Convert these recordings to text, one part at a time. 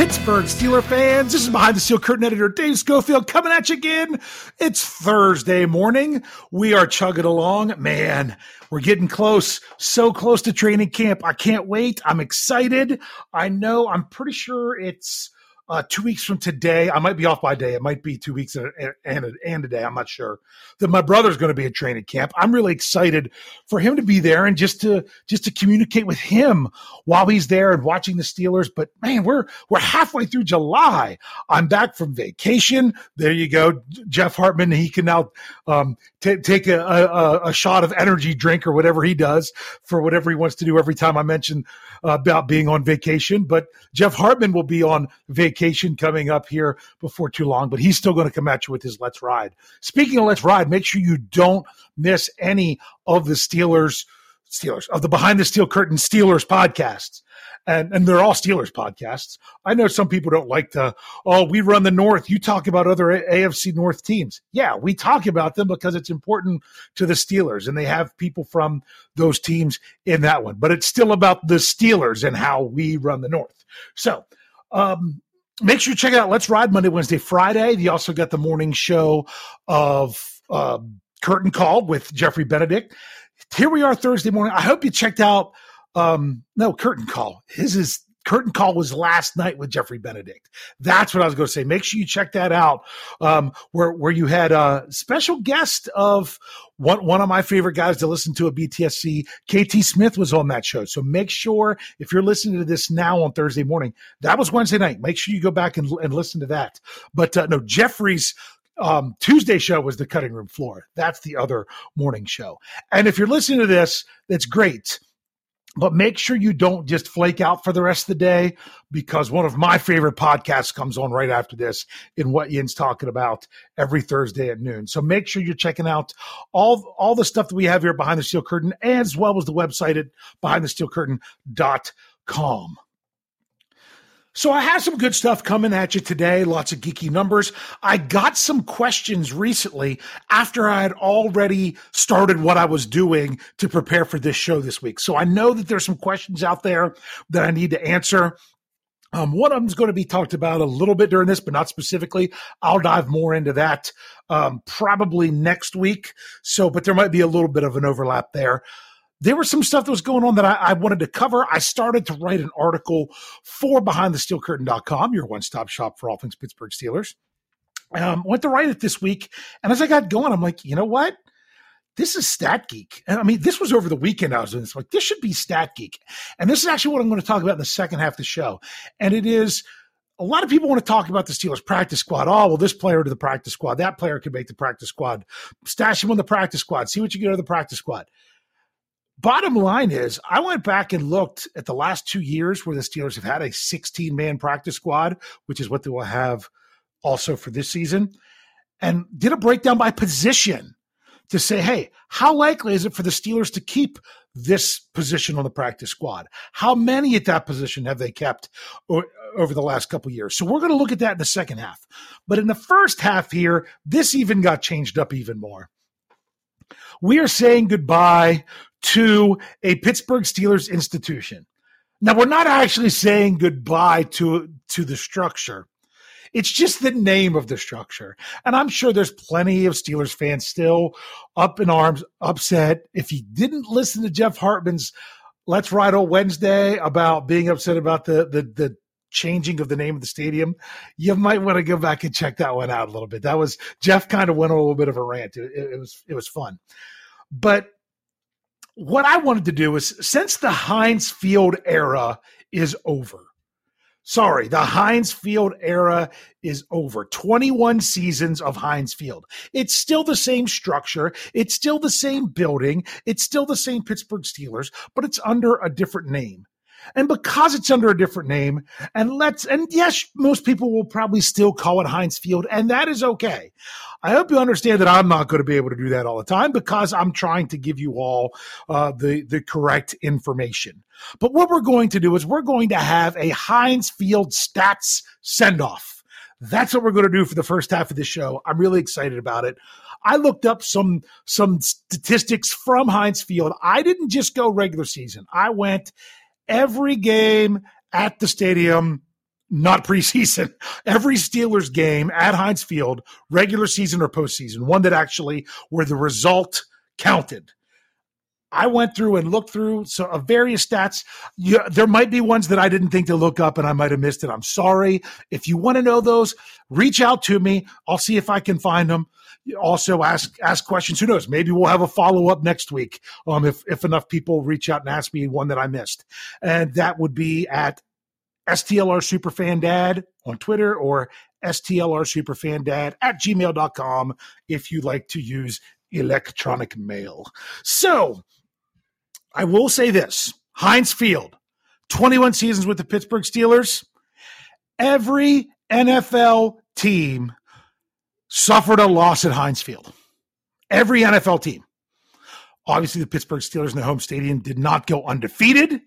Pittsburgh Steeler fans, this is Behind the Steel Curtain editor Dave Schofield coming at you again. It's Thursday morning. We are chugging along. Man, we're getting close, so close to training camp. I can't wait. I'm excited. I know, I'm pretty sure it's uh, two weeks from today. I might be off by day. It might be two weeks and, and, and a day. I'm not sure. That my brother's going to be at training camp. I'm really excited for him to be there and just to just to communicate with him while he's there and watching the Steelers. But man, we're we're halfway through July. I'm back from vacation. There you go, Jeff Hartman. He can now um, t- take a, a, a, shot of energy drink or whatever he does for whatever he wants to do every time I mention about being on vacation. But Jeff Hartman will be on vacation coming up here before too long, but he's still going to come at you with his Let's Ride. Speaking of Let's Ride, make sure you don't miss any of the Steelers. Steelers of the Behind the Steel Curtain Steelers podcasts and and they're all Steelers podcasts. I know some people don't like to. Oh, we run the North. You talk about other AFC North teams. Yeah, we talk about them because it's important to the Steelers, and they have people from those teams in that one. But it's still about the Steelers and how we run the North. So. Um, make sure you check out. Let's ride Monday, Wednesday, Friday. You also got the morning show of uh, Curtain Call with Jeffrey Benedict. Here we are Thursday morning. I hope you checked out um, no, curtain call. His is curtain call was last night with Jeffrey Benedict. That's what I was going to say. Make sure you check that out. Um, where where you had a special guest of one one of my favorite guys to listen to at BTSC, KT Smith was on that show. So make sure if you're listening to this now on Thursday morning, that was Wednesday night. Make sure you go back and, and listen to that. But uh, no, Jeffrey's um, Tuesday show was the cutting room floor. That's the other morning show. And if you're listening to this, that's great but make sure you don't just flake out for the rest of the day because one of my favorite podcasts comes on right after this in what Yin's talking about every Thursday at noon. So make sure you're checking out all, all the stuff that we have here behind the steel curtain as well as the website at behindthesteelcurtain.com. So I have some good stuff coming at you today, lots of geeky numbers. I got some questions recently after I had already started what I was doing to prepare for this show this week. So I know that there's some questions out there that I need to answer. Um, one of them is going to be talked about a little bit during this, but not specifically. I'll dive more into that um, probably next week. So, but there might be a little bit of an overlap there. There was some stuff that was going on that I, I, wanted to cover. I started to write an article for BehindTheSteelCurtain.com, your one stop shop for all things Pittsburgh Steelers. Um, went to write it this week, and as I got going, I'm like, you know what? This is Stat Geek. And I mean, this was over the weekend. I was doing this. Like, this should be Stat Geek. And this is actually what I'm going to talk about in the second half of the show. And it is a lot of people want to talk about the Steelers practice squad. Oh, well, this player to the practice squad, that player could make the practice squad. Stash him on the practice squad. See what you get out of the practice squad. Bottom line is, I went back and looked at the last two years where the Steelers have had a 16 man practice squad, which is what they will have also for this season, and did a breakdown by position to say, hey, how likely is it for the Steelers to keep this position on the practice squad? How many at that position have they kept over the last couple years? So we're going to look at that in the second half. But in the first half here, this even got changed up even more. We are saying goodbye to a Pittsburgh Steelers institution. Now we're not actually saying goodbye to to the structure. It's just the name of the structure. And I'm sure there's plenty of Steelers fans still up in arms, upset. If you didn't listen to Jeff Hartman's Let's Ride on Wednesday about being upset about the the the changing of the name of the stadium, you might want to go back and check that one out a little bit. That was Jeff kind of went on a little bit of a rant. It, it, it was it was fun, but what I wanted to do is since the Heinz Field era is over. Sorry, the Heinz Field era is over. 21 seasons of Heinz Field. It's still the same structure. It's still the same building. It's still the same Pittsburgh Steelers, but it's under a different name. And because it's under a different name, and let's, and yes, most people will probably still call it Heinz Field, and that is okay. I hope you understand that I'm not going to be able to do that all the time because I'm trying to give you all uh, the, the correct information. But what we're going to do is we're going to have a Heinz Field stats send off. That's what we're going to do for the first half of the show. I'm really excited about it. I looked up some some statistics from Heinz Field. I didn't just go regular season. I went every game at the stadium, not preseason, every Steelers game at Heinz Field, regular season or postseason, one that actually where the result counted. I went through and looked through so of various stats. You, there might be ones that I didn't think to look up and I might have missed it. I'm sorry. If you want to know those, reach out to me. I'll see if I can find them also ask ask questions. Who knows? Maybe we'll have a follow up next week. Um, if if enough people reach out and ask me one that I missed, and that would be at STLR Superfan Dad on Twitter or STLR Superfan Dad at gmail.com if you like to use electronic mail. So I will say this Heinz Field, 21 seasons with the Pittsburgh Steelers. Every NFL team suffered a loss at Heinz Field. Every NFL team. Obviously, the Pittsburgh Steelers in the home stadium did not go undefeated,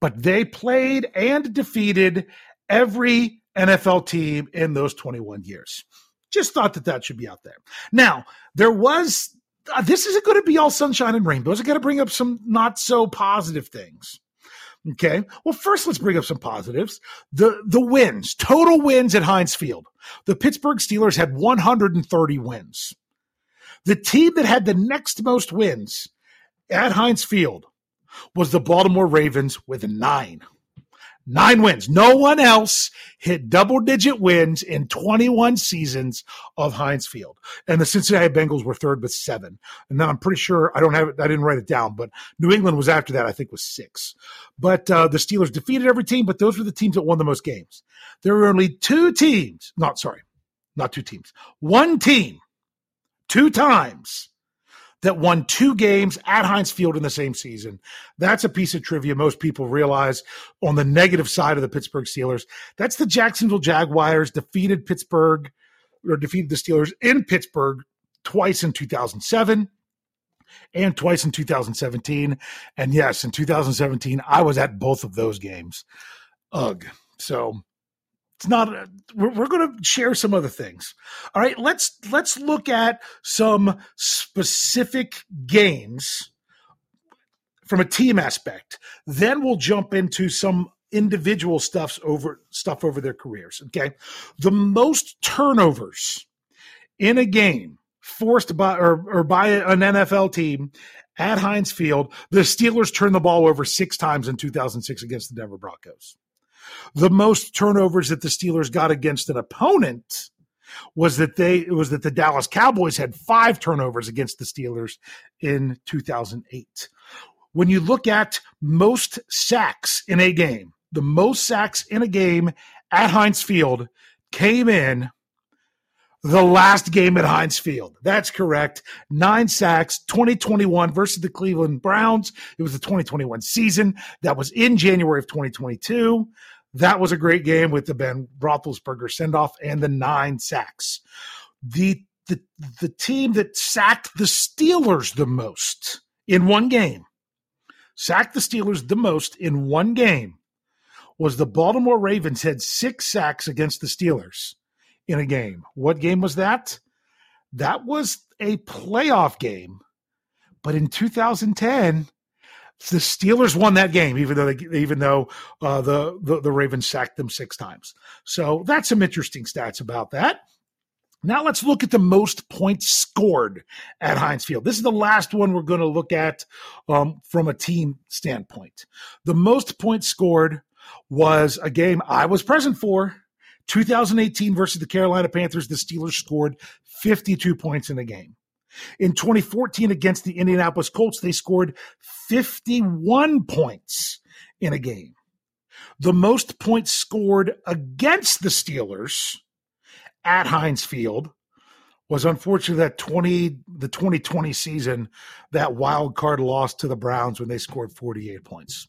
but they played and defeated every NFL team in those 21 years. Just thought that that should be out there. Now, there was, uh, this isn't going to be all sunshine and rainbows. I got to bring up some not so positive things. Okay. Well, first let's bring up some positives. The the wins, total wins at Heinz Field. The Pittsburgh Steelers had 130 wins. The team that had the next most wins at Heinz Field was the Baltimore Ravens with 9 nine wins. No one else hit double digit wins in 21 seasons of Heinz Field. And the Cincinnati Bengals were third with seven. And now I'm pretty sure I don't have it, I didn't write it down, but New England was after that, I think was six. But uh, the Steelers defeated every team, but those were the teams that won the most games. There were only two teams, not sorry, not two teams, one team, two times that won two games at Heinz Field in the same season. That's a piece of trivia most people realize on the negative side of the Pittsburgh Steelers. That's the Jacksonville Jaguars defeated Pittsburgh or defeated the Steelers in Pittsburgh twice in 2007 and twice in 2017. And yes, in 2017, I was at both of those games. Ugh. So it's not we're, we're going to share some other things. All right let's let's look at some specific games from a team aspect. Then we'll jump into some individual stuffs over stuff over their careers okay? The most turnovers in a game forced by or, or by an NFL team at Heinz Field, the Steelers turned the ball over six times in 2006 against the Denver Broncos. The most turnovers that the Steelers got against an opponent was that they was that the Dallas Cowboys had five turnovers against the Steelers in 2008. When you look at most sacks in a game, the most sacks in a game at Heinz Field came in the last game at Heinz Field. That's correct. Nine sacks, 2021 versus the Cleveland Browns. It was the 2021 season. That was in January of 2022. That was a great game with the Ben Roethlisberger send off and the nine sacks. The, the, the team that sacked the Steelers the most in one game, sacked the Steelers the most in one game, was the Baltimore Ravens had six sacks against the Steelers in a game. What game was that? That was a playoff game. But in 2010, the Steelers won that game, even though they, even though uh, the, the the Ravens sacked them six times. So that's some interesting stats about that. Now let's look at the most points scored at Heinz Field. This is the last one we're going to look at um, from a team standpoint. The most points scored was a game I was present for. 2018 versus the Carolina Panthers, the Steelers scored 52 points in the game. In 2014 against the Indianapolis Colts, they scored 51 points in a game. The most points scored against the Steelers at Heinz Field was unfortunately that 20 the 2020 season that wild card loss to the Browns when they scored 48 points.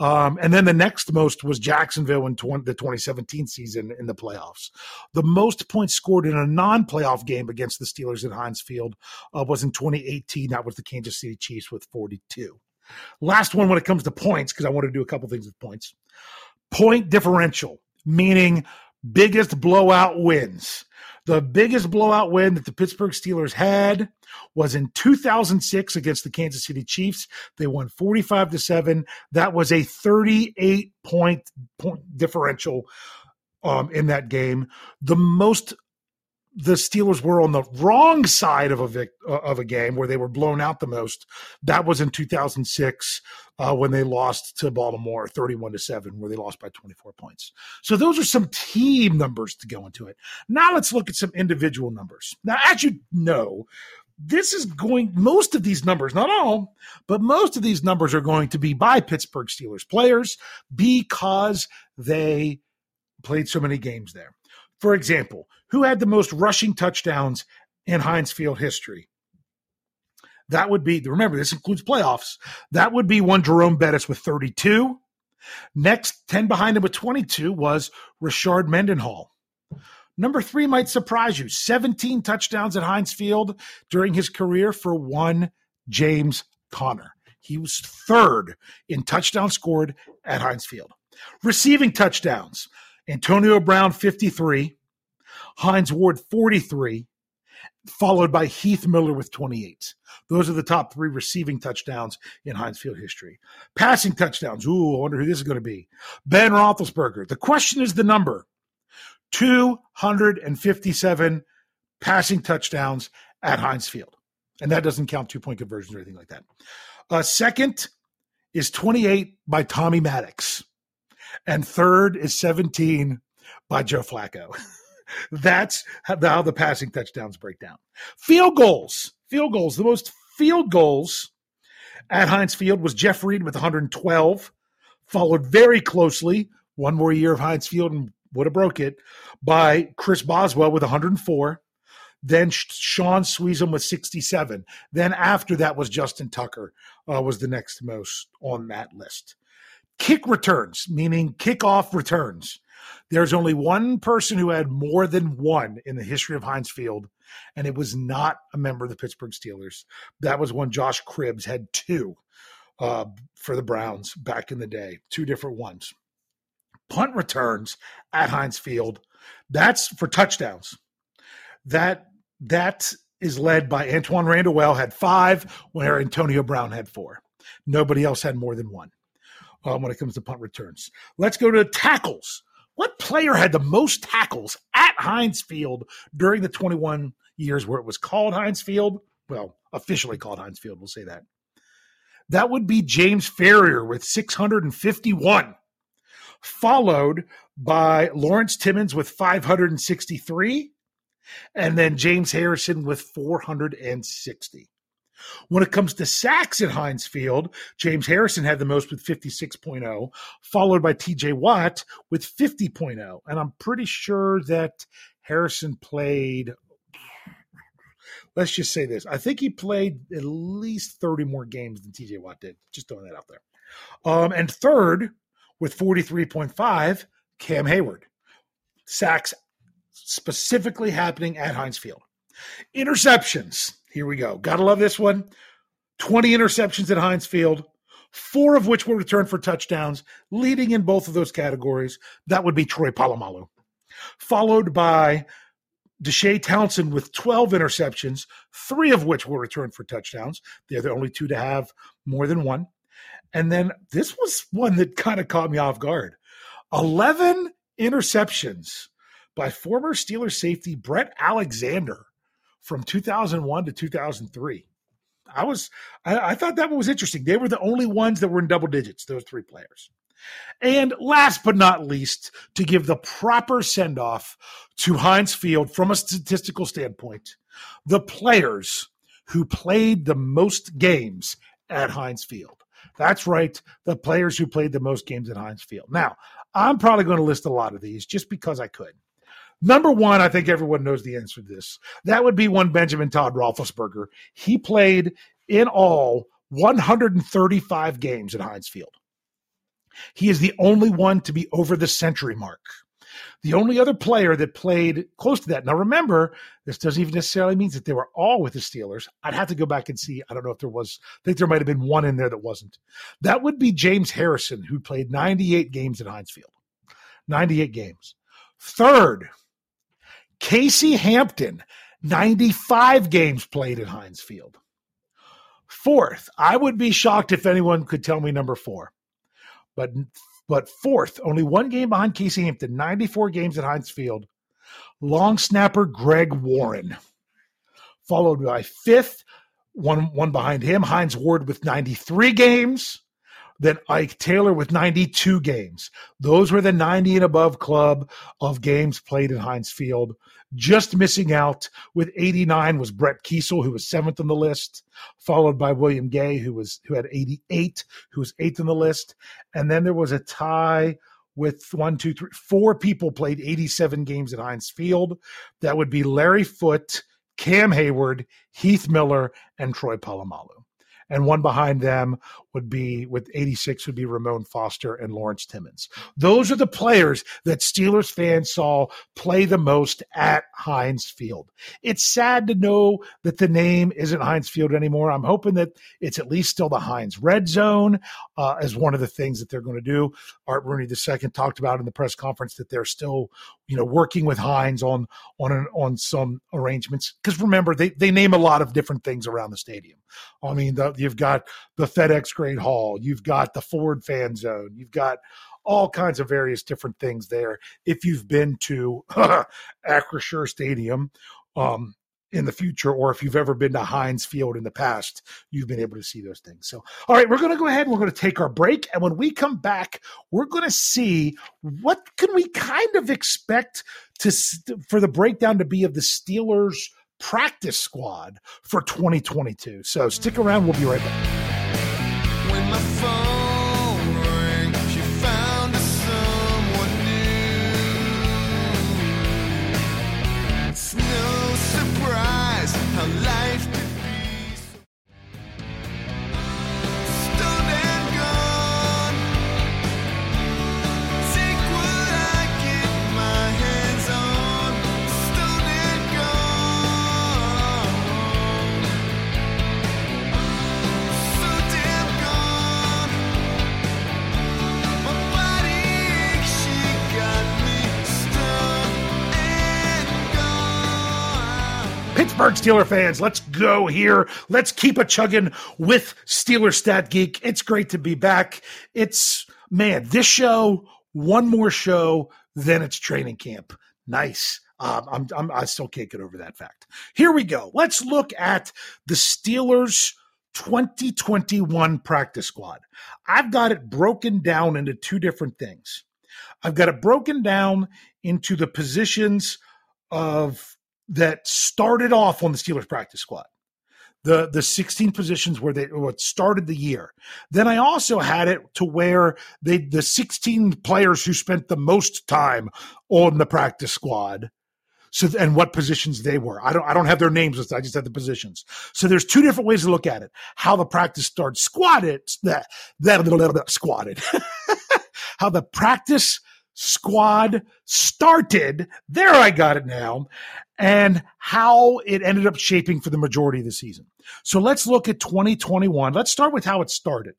Um, and then the next most was Jacksonville in 20, the 2017 season in the playoffs. The most points scored in a non playoff game against the Steelers at Heinz Field uh, was in 2018. That was the Kansas City Chiefs with 42. Last one when it comes to points, because I want to do a couple things with points. Point differential, meaning biggest blowout wins. The biggest blowout win that the Pittsburgh Steelers had was in 2006 against the Kansas City Chiefs. They won 45 to 7. That was a 38 point, point differential um, in that game. The most the Steelers were on the wrong side of a vic, uh, of a game where they were blown out the most. That was in 2006 uh, when they lost to Baltimore 31 to 7 where they lost by 24 points. So those are some team numbers to go into it. Now let's look at some individual numbers. Now as you know, this is going most of these numbers, not all, but most of these numbers are going to be by Pittsburgh Steelers players because they played so many games there. For example, who had the most rushing touchdowns in Heinz Field history? That would be, remember, this includes playoffs. That would be one Jerome Bettis with 32. Next, 10 behind him with 22 was Rashard Mendenhall. Number three might surprise you 17 touchdowns at Heinz Field during his career for one James Conner. He was third in touchdowns scored at Heinz Field. Receiving touchdowns Antonio Brown, 53, Hines Ward, 43, followed by Heath Miller with 28. Those are the top three receiving touchdowns in Heinz Field history. Passing touchdowns. Ooh, I wonder who this is going to be. Ben Roethlisberger. The question is the number 257 passing touchdowns at Heinz Field. And that doesn't count two point conversions or anything like that. Uh, second is 28 by Tommy Maddox and third is 17 by Joe Flacco. That's how the passing touchdowns break down. Field goals, field goals. The most field goals at Heinz Field was Jeff Reed with 112, followed very closely, one more year of Heinz Field and would have broke it, by Chris Boswell with 104. Then Shaun Suisham with 67. Then after that was Justin Tucker uh, was the next most on that list kick returns, meaning kickoff returns. There's only one person who had more than one in the history of Heinz Field, and it was not a member of the Pittsburgh Steelers. That was when Josh Cribbs had two uh, for the Browns back in the day, two different ones. Punt returns at Heinz Field, that's for touchdowns. That that is led by Antwaan Randle El had five, where Antonio Brown had four. Nobody else had more than one um, when it comes to punt returns. Let's go to tackles. What player had the most tackles at Heinz Field during the 21 years where it was called Heinz Field? Well, officially called Heinz Field, we'll say that. That would be James Farrior with 651, followed by Lawrence Timmons with 563, and then James Harrison with 460. When it comes to sacks at Heinz Field, James Harrison had the most with 56.0, followed by TJ Watt with 50.0. And I'm pretty sure that Harrison played, let's just say this. I think he played at least 30 more games than TJ Watt did. Just throwing that out there. Um, and third, with 43.5, Cam Heyward. Sacks specifically happening at Heinz Field. Interceptions. Here we go. Gotta love this one. 20 interceptions at Heinz Field, four of which were returned for touchdowns, leading in both of those categories. That would be Troy Polamalu. Followed by Deshea Townsend with 12 interceptions, three of which were returned for touchdowns. They're the only two to have more than one. And then this was one that kind of caught me off guard 11 interceptions by former Steelers safety Brent Alexander from 2001 to 2003. I was I, I, thought that was interesting. They were the only ones that were in double digits, those three players. And last but not least, to give the proper send off to Heinz Field from a statistical standpoint, the players who played the most games at Heinz Field. That's right, the players who played the most games at Heinz Field. Now, I'm probably going to list a lot of these just because I could. Number one, I think everyone knows the answer to this. That would be one Benjamin Todd Roethlisberger. He played in all 135 games at Heinz Field. He is the only one to be over the century mark. The only other player that played close to that. Now, remember, this doesn't even necessarily mean that they were all with the Steelers. I'd have to go back and see. I don't know if there was, I think there might have been one in there that wasn't. That would be James Harrison, who played 98 games at Heinz Field. 98 games. Third, Casey Hampton, 95 games played at Heinz Field. Fourth, I would be shocked if anyone could tell me number four. But but fourth, only one game behind Casey Hampton, 94 games at Heinz Field. Long snapper Greg Warren. Followed by fifth, one one behind him, Hines Ward with 93 games than Ike Taylor with 92 games. Those were the 90 and above club of games played in Heinz Field. Just missing out with 89 was Brett Keisel, who was seventh on the list, followed by William Gay, who was who had 88, who was eighth on the list, and then there was a tie with one, two, three, four people played 87 games at Heinz Field. That would be Larry Foote, Cam Heyward, Heath Miller, and Troy Polamalu and one behind them would be with 86 would be Ramon Foster and Lawrence Timmons. Those are the players that Steelers fans saw play the most at Heinz Field. It's sad to know that the name isn't Heinz Field anymore. I'm hoping that it's at least still the Heinz Red Zone uh, as one of the things that they're going to do. Art Rooney II talked about in the press conference that they're still, you know, working with Heinz on on an, on some arrangements because remember they they name a lot of different things around the stadium. I mean, the, you've got the FedEx Hall, you've got the Ford Fan Zone, you've got all kinds of various different things there. If you've been to Acrisure Stadium um, in the future, or if you've ever been to Heinz Field in the past, you've been able to see those things. So, all right, we're going to go ahead and we're going to take our break, and when we come back, we're going to see what can we kind of expect to for the breakdown to be of the Steelers practice squad for 2022. So stick around. We'll be right back. Pittsburgh Steeler fans, let's go here. Let's keep a chugging with Steeler Stat Geek. It's great to be back. It's, man, this show, one more show, then it's training camp. Nice. Um, I'm, I'm, I still can't get over that fact. Here we go. Let's look at the Steelers 2021 practice squad. I've got it broken down into two different things. I've got it broken down into the positions of that started off on the Steelers practice squad. The the 16 positions where they what started the year. Then I also had it to where they the 16 players who spent the most time on the practice squad so and what positions they were. I don't I don't have their names. I just have the positions. So there's two different ways to look at it. How the practice started squatted that that a little bit squatted. How the practice squad started. There I got it now. And how it ended up shaping for the majority of the season. So let's look at 2021. Let's start with how it started.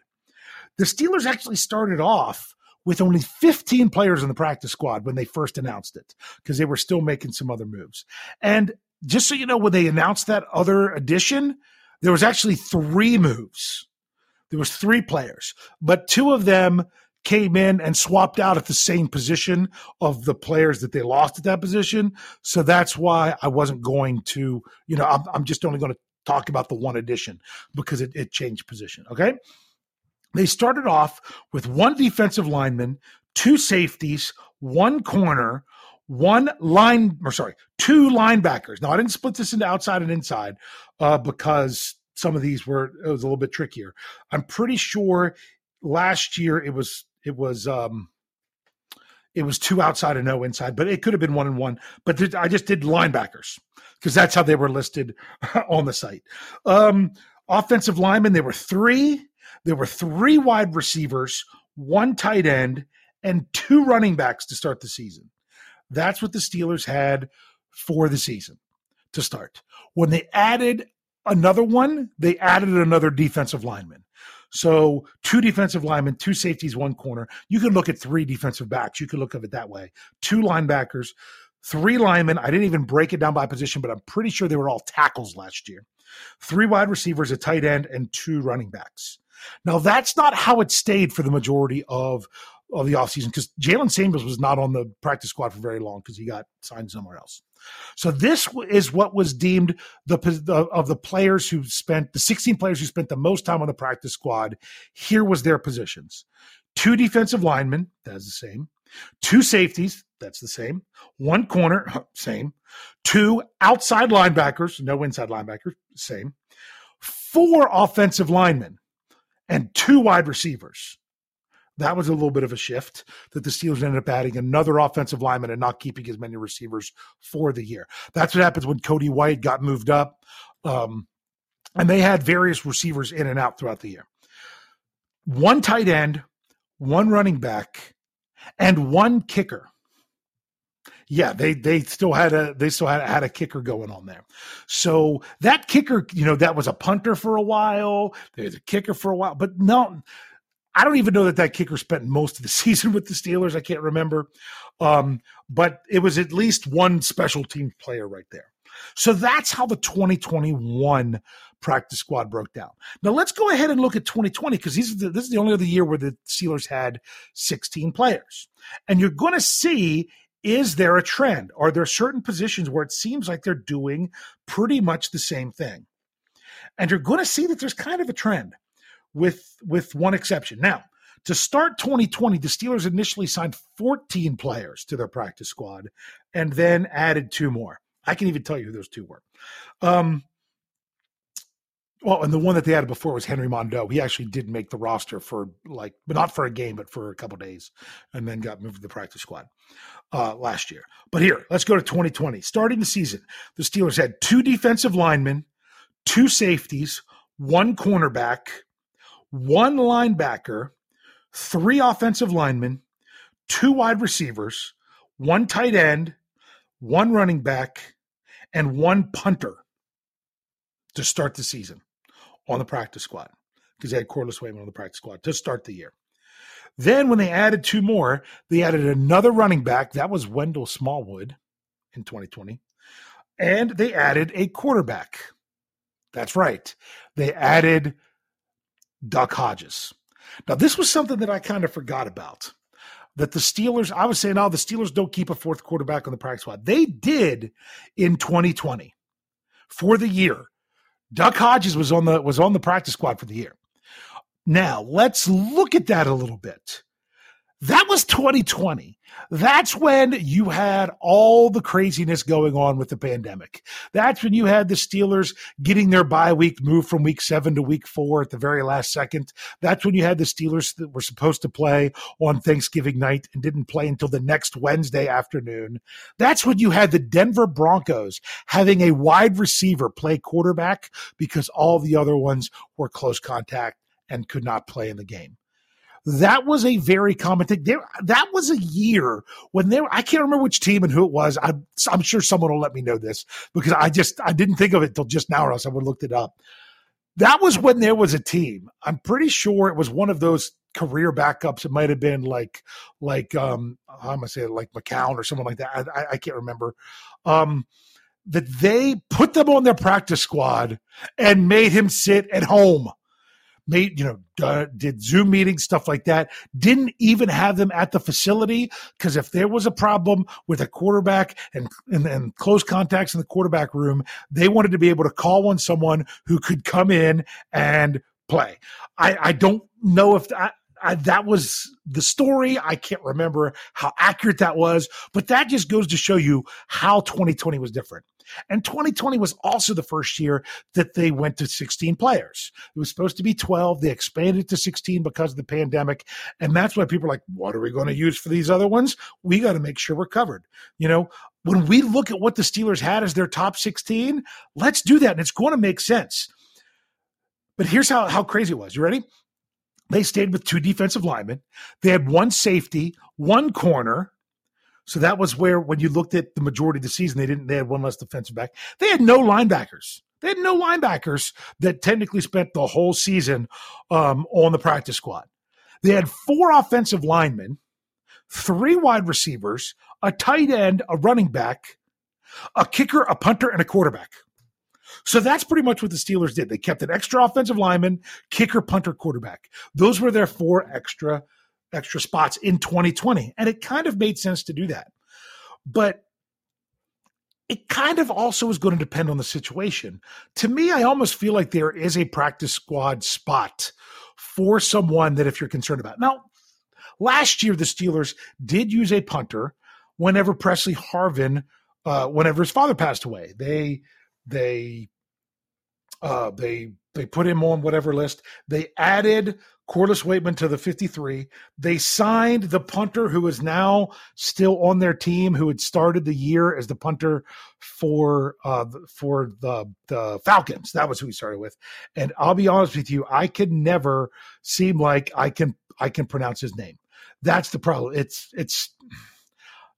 The Steelers actually started off with only 15 players in the practice squad when they first announced it because they were still making some other moves. And just so you know, when they announced that other addition, there was actually three moves. There was three players, but two of them came in and swapped out at the same position of the players that they lost at that position. So that's why I wasn't going to, you know, I'm, I'm just only going to talk about the one addition because it, it changed position. Okay. They started off with one defensive lineman, two safeties, one corner, one line, or sorry, two linebackers. Now, I didn't split this into outside and inside uh, because some of these were, it was a little bit trickier. I'm pretty sure last year it was, it was, um, it was two outside and no inside, but it could have been one and one. But I just did linebackers because that's how they were listed on the site. Um, offensive linemen, there were three there were three wide receivers, one tight end, and two running backs to start the season. That's what the Steelers had for the season to start. When they added another one, they added another defensive lineman. So two defensive linemen, two safeties, one corner. You can look at three defensive backs. You could look at it that way. Two linebackers, three linemen. I didn't even break it down by position, but I'm pretty sure they were all tackles last year. Three wide receivers, a tight end, and two running backs. Now, that's not how it stayed for the majority of of the offseason because Jaylen Samuels was not on the practice squad for very long because he got signed somewhere else. So this is what was deemed the, the, of the players who spent the 16 players who spent the most time on the practice squad. Here was their positions: two defensive linemen, that's the same. Two safeties, that's the same. One corner, same. Two outside linebackers, no inside linebackers, same. Four offensive linemen, and two wide receivers. That was a little bit of a shift that the Steelers ended up adding another offensive lineman and not keeping as many receivers for the year. That's what happens when Cody White got moved up. Um, and they had various receivers in and out throughout the year. One tight end, one running back, and one kicker yeah, they they still had a they still had, had a kicker going on there. So that kicker, you know, that was a punter for a while. There's a kicker for a while, but no, I don't even know that that kicker spent most of the season with the Steelers. I can't remember, um, but it was at least one special team player right there. So that's how the 2021 practice squad broke down. Now let's go ahead and look at 2020 because this is the only other year where the Steelers had 16 players. And you're going to see is there a trend? Are there certain positions where it seems like they're doing pretty much the same thing? And you're going to see that there's kind of a trend with with one exception. Now, to start 2020, the Steelers initially signed 14 players to their practice squad and then added two more. I can even tell you who those two were. Um, well, and the one that they added before was Henry Mondeaux. He actually did make the roster for like, but not for a game, but for a couple days, and then got moved to the practice squad uh, last year. But here, let's go to 2020. Starting the season, the Steelers had two defensive linemen, two safeties, one cornerback, one linebacker, three offensive linemen, two wide receivers, one tight end, one running back, and one punter to start the season on the practice squad because they had Corliss Waitman on the practice squad to start the year. Then, when they added two more, they added another running back. That was Wendell Smallwood in 2020. And they added a quarterback. That's right. They added Duck Hodges. Now, this was something that I kind of forgot about. That the Steelers, I was saying, oh, the Steelers don't keep a fourth quarterback on the practice squad. They did in 2020 for the year Duck Hodges was on the was on the practice squad for the year. Now, let's look at that a little bit. That was 2020. That's when you had all the craziness going on with the pandemic. That's when you had the Steelers getting their bye week moved from week seven to week four at the very last second. That's when you had the Steelers that were supposed to play on Thanksgiving night and didn't play until the next Wednesday afternoon. That's when you had the Denver Broncos having a wide receiver play quarterback because all the other ones were close contact and could not play in the game. That was a very common thing. There, that was a year when there. I can't remember which team and who it was. I, I'm sure someone will let me know this because I just I didn't think of it till just now, or else I would have looked it up. That was when there was a team. I'm pretty sure it was one of those career backups. It might have been like like um I'm gonna say like McCown or someone like that. I, I can't remember. Um, that they put them on their practice squad and made him sit at home made, you know, uh, did Zoom meetings, stuff like that. Didn't even have them at the facility because if there was a problem with a quarterback and, and, and close contacts in the quarterback room, they wanted to be able to call on someone who could come in and play. I, I don't know if I, that was the story. I can't remember how accurate that was, but that just goes to show you how 2020 was different. And 2020 was also the first year that they went to 16 players. It was supposed to be 12. They expanded to 16 because of the pandemic. And that's why people are like, what are we going to use for these other ones? We got to make sure we're covered. You know, when we look at what the Steelers had as their top 16, let's do that. And it's going to make sense. But here's how, how crazy it was. You ready? They stayed with two defensive linemen. They had one safety, one corner, so that was where, when you looked at the majority of the season, they didn't. They had one less defensive back. They had no linebackers. They had no linebackers that technically spent the whole season um, on the practice squad. They had four offensive linemen, three wide receivers, a tight end, a running back, a kicker, a punter, and a quarterback. So that's pretty much what the Steelers did. They kept an extra offensive lineman, kicker, punter, quarterback. Those were their four extra extra spots in 2020. And it kind of made sense to do that. But it kind of also is going to depend on the situation. To me, I almost feel like there is a practice squad spot for someone that if you're concerned about. Now, last year, the Steelers did use a punter whenever Pressley Harvin, uh, whenever his father passed away. They, they, uh, they, they put him on whatever list. They added Corliss Waitman to the 53. They signed the punter who is now still on their team, who had started the year as the punter for uh, for the the Falcons. That was who he started with. And I'll be honest with you, I could never seem like I can I can pronounce his name. That's the problem. It's it's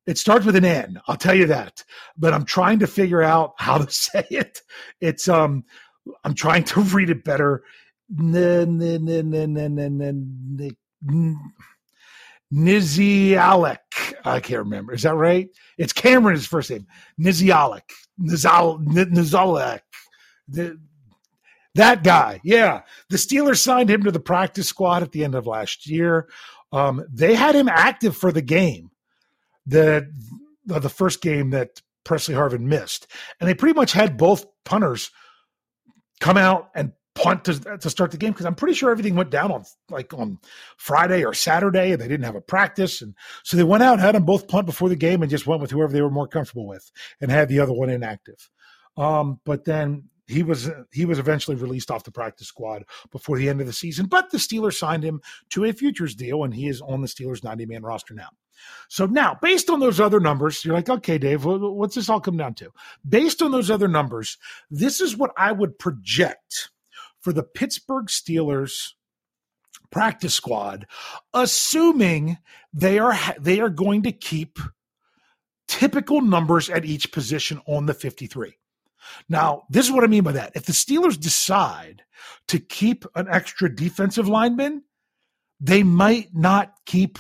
it starts with an N. I'll tell you that. But I'm trying to figure out how to say it. It's um I'm trying to read it better Nizialek. I can't remember. Is that right? It's Cameron, his first name. Nizialek. Nizal, Nizalek. that guy. Yeah. The Steelers signed him to the practice squad at the end of last year. Um, they had him active for the game, the, the first game that Pressley Harvin missed. And they pretty much had both punters come out and punt to, to start the game because I'm pretty sure everything went down on like on Friday or Saturday and they didn't have a practice and so they went out had them both punt before the game and just went with whoever they were more comfortable with and had the other one inactive. Um, but then he was he was eventually released off the practice squad before the end of the season. But the Steelers signed him to a futures deal and he is on the Steelers 90 man roster now. So now, based on those other numbers, you're like, okay, Dave, what's this all come down to? Based on those other numbers, this is what I would project for the Pittsburgh Steelers practice squad, assuming they are they are going to keep typical numbers at each position on the 53. Now, this is what I mean by that. If the Steelers decide to keep an extra defensive lineman, they might not keep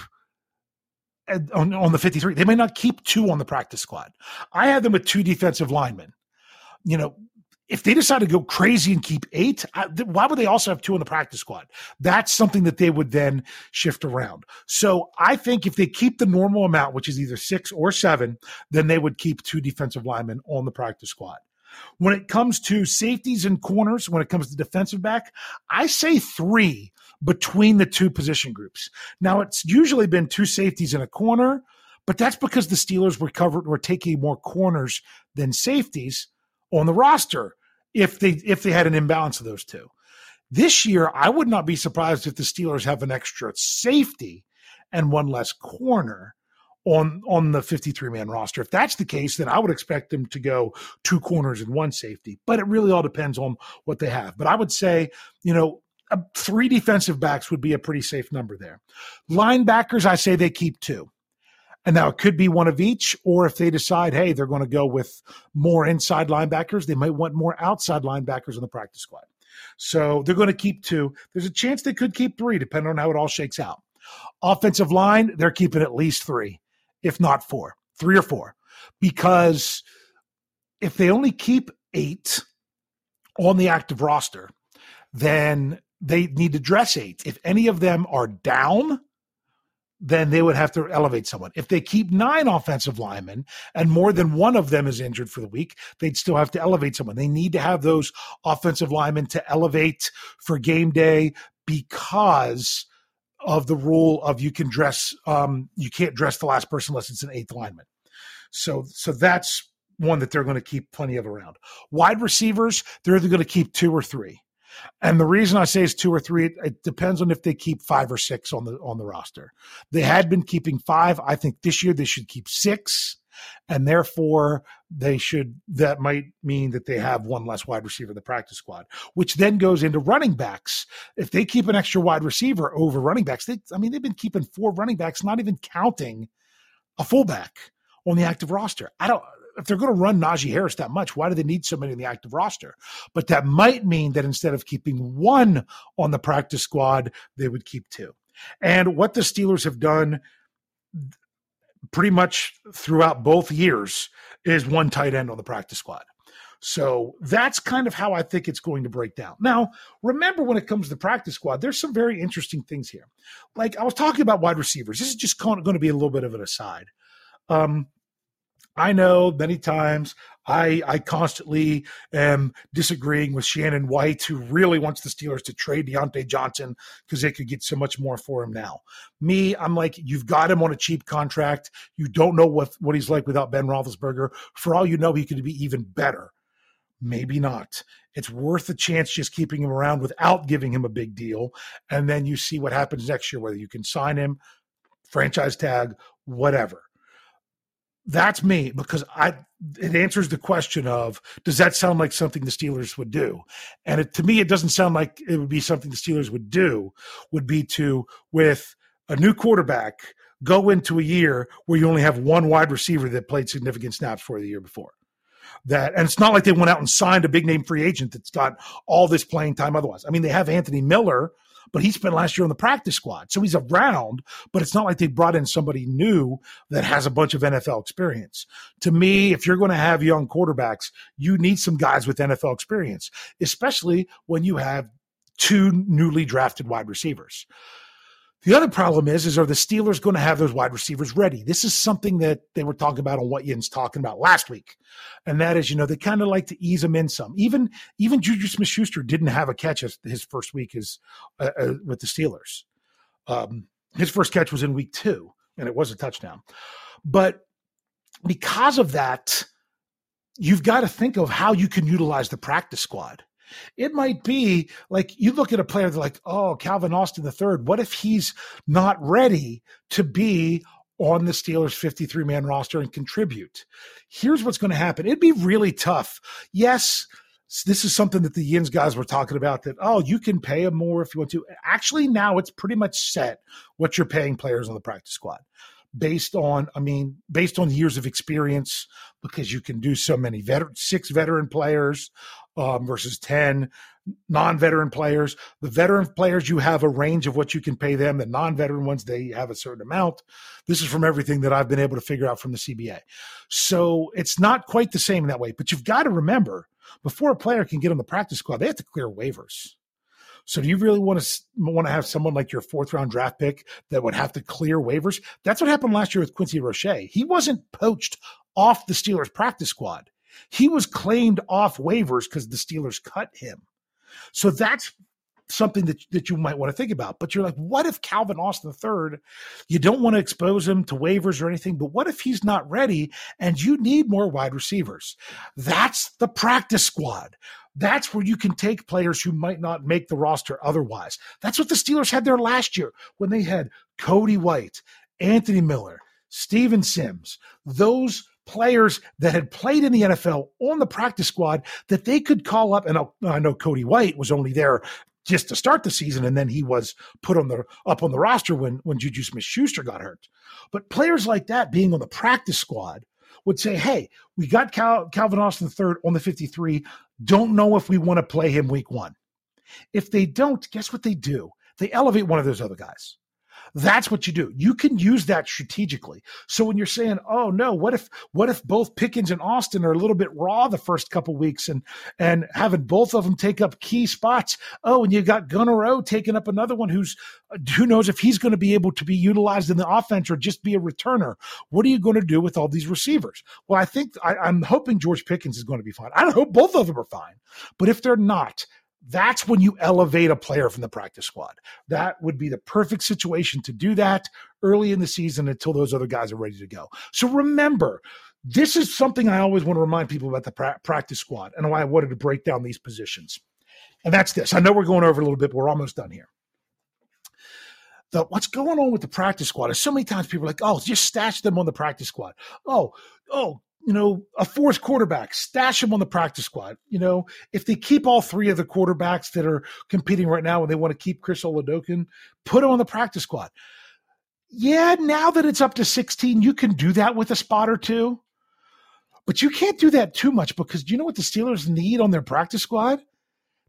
on, on the 53. They may not keep two on the practice squad. I had them with two defensive linemen. You know, if they decide to go crazy and keep eight, why would they also have two in the practice squad? That's something that they would then shift around. So I think if they keep the normal amount, which is either six or seven, then they would keep two defensive linemen on the practice squad. When it comes to safeties and corners, when it comes to defensive back, I say three between the two position groups. Now it's usually been two safeties in a corner, but that's because the Steelers were covered were taking more corners than safeties on the roster if they if they had an imbalance of those two. This year, I would not be surprised if the Steelers have an extra safety and one less corner on on the 53 man roster. If that's the case, then I would expect them to go two corners and one safety. But it really all depends on what they have. But I would say, you know, three defensive backs would be a pretty safe number there. Linebackers, I say they keep two. And now it could be one of each, or if they decide, hey, they're going to go with more inside linebackers, they might want more outside linebackers in the practice squad. So they're going to keep two. There's a chance they could keep three, depending on how it all shakes out. Offensive line, they're keeping at least three, if not four, three or four, because if they only keep eight on the active roster, then they need to dress eight. If any of them are down, then they would have to elevate someone. If they keep nine offensive linemen and more than one of them is injured for the week, they'd still have to elevate someone. They need to have those offensive linemen to elevate for game day because of the rule of you can dress um, you can't dress the last person unless it's an eighth lineman. So so that's one that they're going to keep plenty of around. Wide receivers, they're either going to keep two or three. And the reason I say it's two or three, it, it, depends on if they keep five or six on the on the roster. They had been keeping five. I think this year they should keep six, and therefore they should. That might mean that they have one less wide receiver in the practice squad, which then goes into running backs. If they keep an extra wide receiver over running backs, they, I mean, they've been keeping four running backs, not even counting a fullback on the active roster. I don't if they're going to run Najee Harris that much, why do they need so many in the active roster? But that might mean that instead of keeping one on the practice squad, they would keep two. And what the Steelers have done pretty much throughout both years is one tight end on the practice squad. So that's kind of how I think it's going to break down. Now, remember when it comes to the practice squad, there's some very interesting things here. Like I was talking about wide receivers. This is just going to be a little bit of an aside. Um, I know many times I I constantly am disagreeing with Shannon White, who really wants the Steelers to trade Diontae Johnson because they could get so much more for him now. Me, I'm like, you've got him on a cheap contract. You don't know what what he's like without Ben Roethlisberger. For all you know, he could be even better. Maybe not. It's worth the chance just keeping him around without giving him a big deal, and then you see what happens next year. Whether you can sign him, franchise tag, whatever that's me because I it answers the question of does that sound like something the Steelers would do? And it, to me, it doesn't sound like it would be something the Steelers would do. Would be to with a new quarterback go into a year where you only have one wide receiver that played significant snaps for the year before. That and it's not like they went out and signed a big name free agent that's got all this playing time otherwise. I mean, they have Anthony Miller but he spent last year on the practice squad. So he's around, but it's not like they brought in somebody new that has a bunch of NFL experience. To me, if you're going to have young quarterbacks, you need some guys with NFL experience, especially when you have two newly drafted wide receivers. The other problem is, is are the Steelers going to have those wide receivers ready? This is something that they were talking about on what Yin's talking about last week, and that is, you know, they kind of like to ease them in some. Even even Juju Smith-Schuster didn't have a catch his first week as uh, uh, with the Steelers. Um, his first catch was in week two, and it was a touchdown. But because of that, you've got to think of how you can utilize the practice squad. It might be like you look at a player like, oh, Calvin Austin the third. What if he's not ready to be on the Steelers 53 man roster and contribute? Here's what's going to happen. It'd be really tough. Yes, this is something that the Yins guys were talking about that, oh, you can pay them more if you want to. Actually, now it's pretty much set what you're paying players on the practice squad based on, I mean, based on years of experience, because you can do so many veteran, six veteran players um, versus 10 non veteran players. The veteran players, you have a range of what you can pay them. The non veteran ones, they have a certain amount. This is from everything that I've been able to figure out from the CBA. So it's not quite the same in that way, but you've got to remember before a player can get on the practice squad, they have to clear waivers. So do you really want to want to have someone like your fourth round draft pick that would have to clear waivers? That's what happened last year with Quincy Roche. He wasn't poached off the Steelers practice squad He was claimed off waivers because the Steelers cut him. So that's something that, that you might want to think about. But you're like, what if Calvin Austin III, you don't want to expose him to waivers or anything, but what if he's not ready and you need more wide receivers? That's the practice squad. That's where you can take players who might not make the roster otherwise. That's what the Steelers had there last year when they had Cody White, Anthony Miller, Steven Sims, those players that had played in the NFL on the practice squad that they could call up. And I know Cody White was only there just to start the season, and then he was put on the up on the roster when when Juju Smith Schuster got hurt. But players like that being on the practice squad would say, "Hey, we got Cal, Calvin Austin third on the 53. Don't know if we want to play him week one. If they don't, guess what they do? They elevate one of those other guys. That's what you do. You can use that strategically. So when you're saying, "Oh no, what if what if both Pickens and Austin are a little bit raw the first couple weeks and and having both of them take up key spots? Oh, and you got Gunner O taking up another one who's uh, who knows if he's going to be able to be utilized in the offense or just be a returner. What are you going to do with all these receivers? Well, I think I, I'm hoping George Pickens is going to be fine. I don't hope both of them are fine. But if they're not, that's when you elevate a player from the practice squad. That would be the perfect situation to do that early in the season until those other guys are ready to go. So remember, this is something I always want to remind people about the pra- practice squad and why I wanted to break down these positions. And that's this. I know we're going over a little bit, but we're almost done here. The, what's going on with the practice squad is so many times people are like, oh, just stash them on the practice squad. Oh, oh, you know, a fourth quarterback, stash him on the practice squad. You know, if they keep all three of the quarterbacks that are competing right now and they want to keep Chris Oladokun, put him on the practice squad. Yeah, now that it's up to 16, you can do that with a spot or two. But you can't do that too much because do you know what the Steelers need on their practice squad?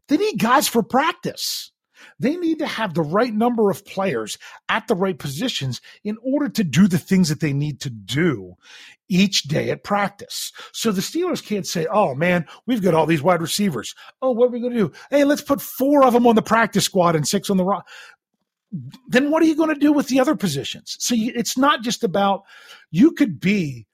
They need guys for practice. They need to have the right number of players at the right positions in order to do the things that they need to do each day at practice. So the Steelers can't say, oh man, we've got all these wide receivers. Oh, what are we going to do? Hey, let's put four of them on the practice squad and six on the rock. Then what are you going to do with the other positions? So it's not just about you could be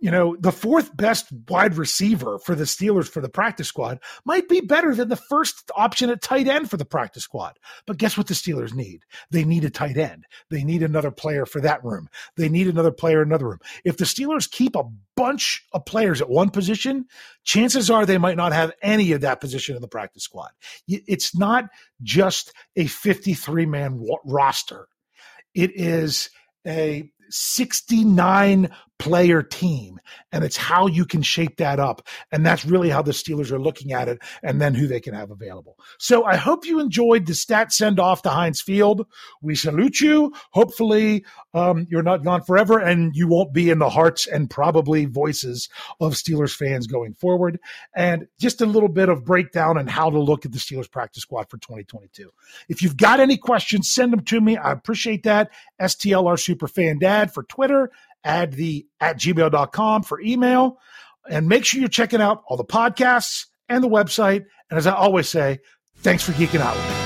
you know, the fourth best wide receiver for the Steelers for the practice squad might be better than the first option at tight end for the practice squad. But guess what the Steelers need? They need a tight end. They need another player for that room. They need another player in another room. If the Steelers keep a bunch of players at one position, chances are they might not have any of that position in the practice squad. It's not just a 53 man roster. It is a 69 player team. And it's how you can shape that up. And that's really how the Steelers are looking at it and then who they can have available. So I hope you enjoyed the stat send off to Heinz Field. We salute you. Hopefully, um, you're not gone forever and you won't be in the hearts and probably voices of Steelers fans going forward. And just a little bit of breakdown and how to look at the Steelers practice squad for 2022. If you've got any questions, send them to me. I appreciate that. STLR Superfan Dad for Twitter add the at gmail.com for email. And make sure you're checking out all the podcasts and the website. And as I always say, thanks for geeking out.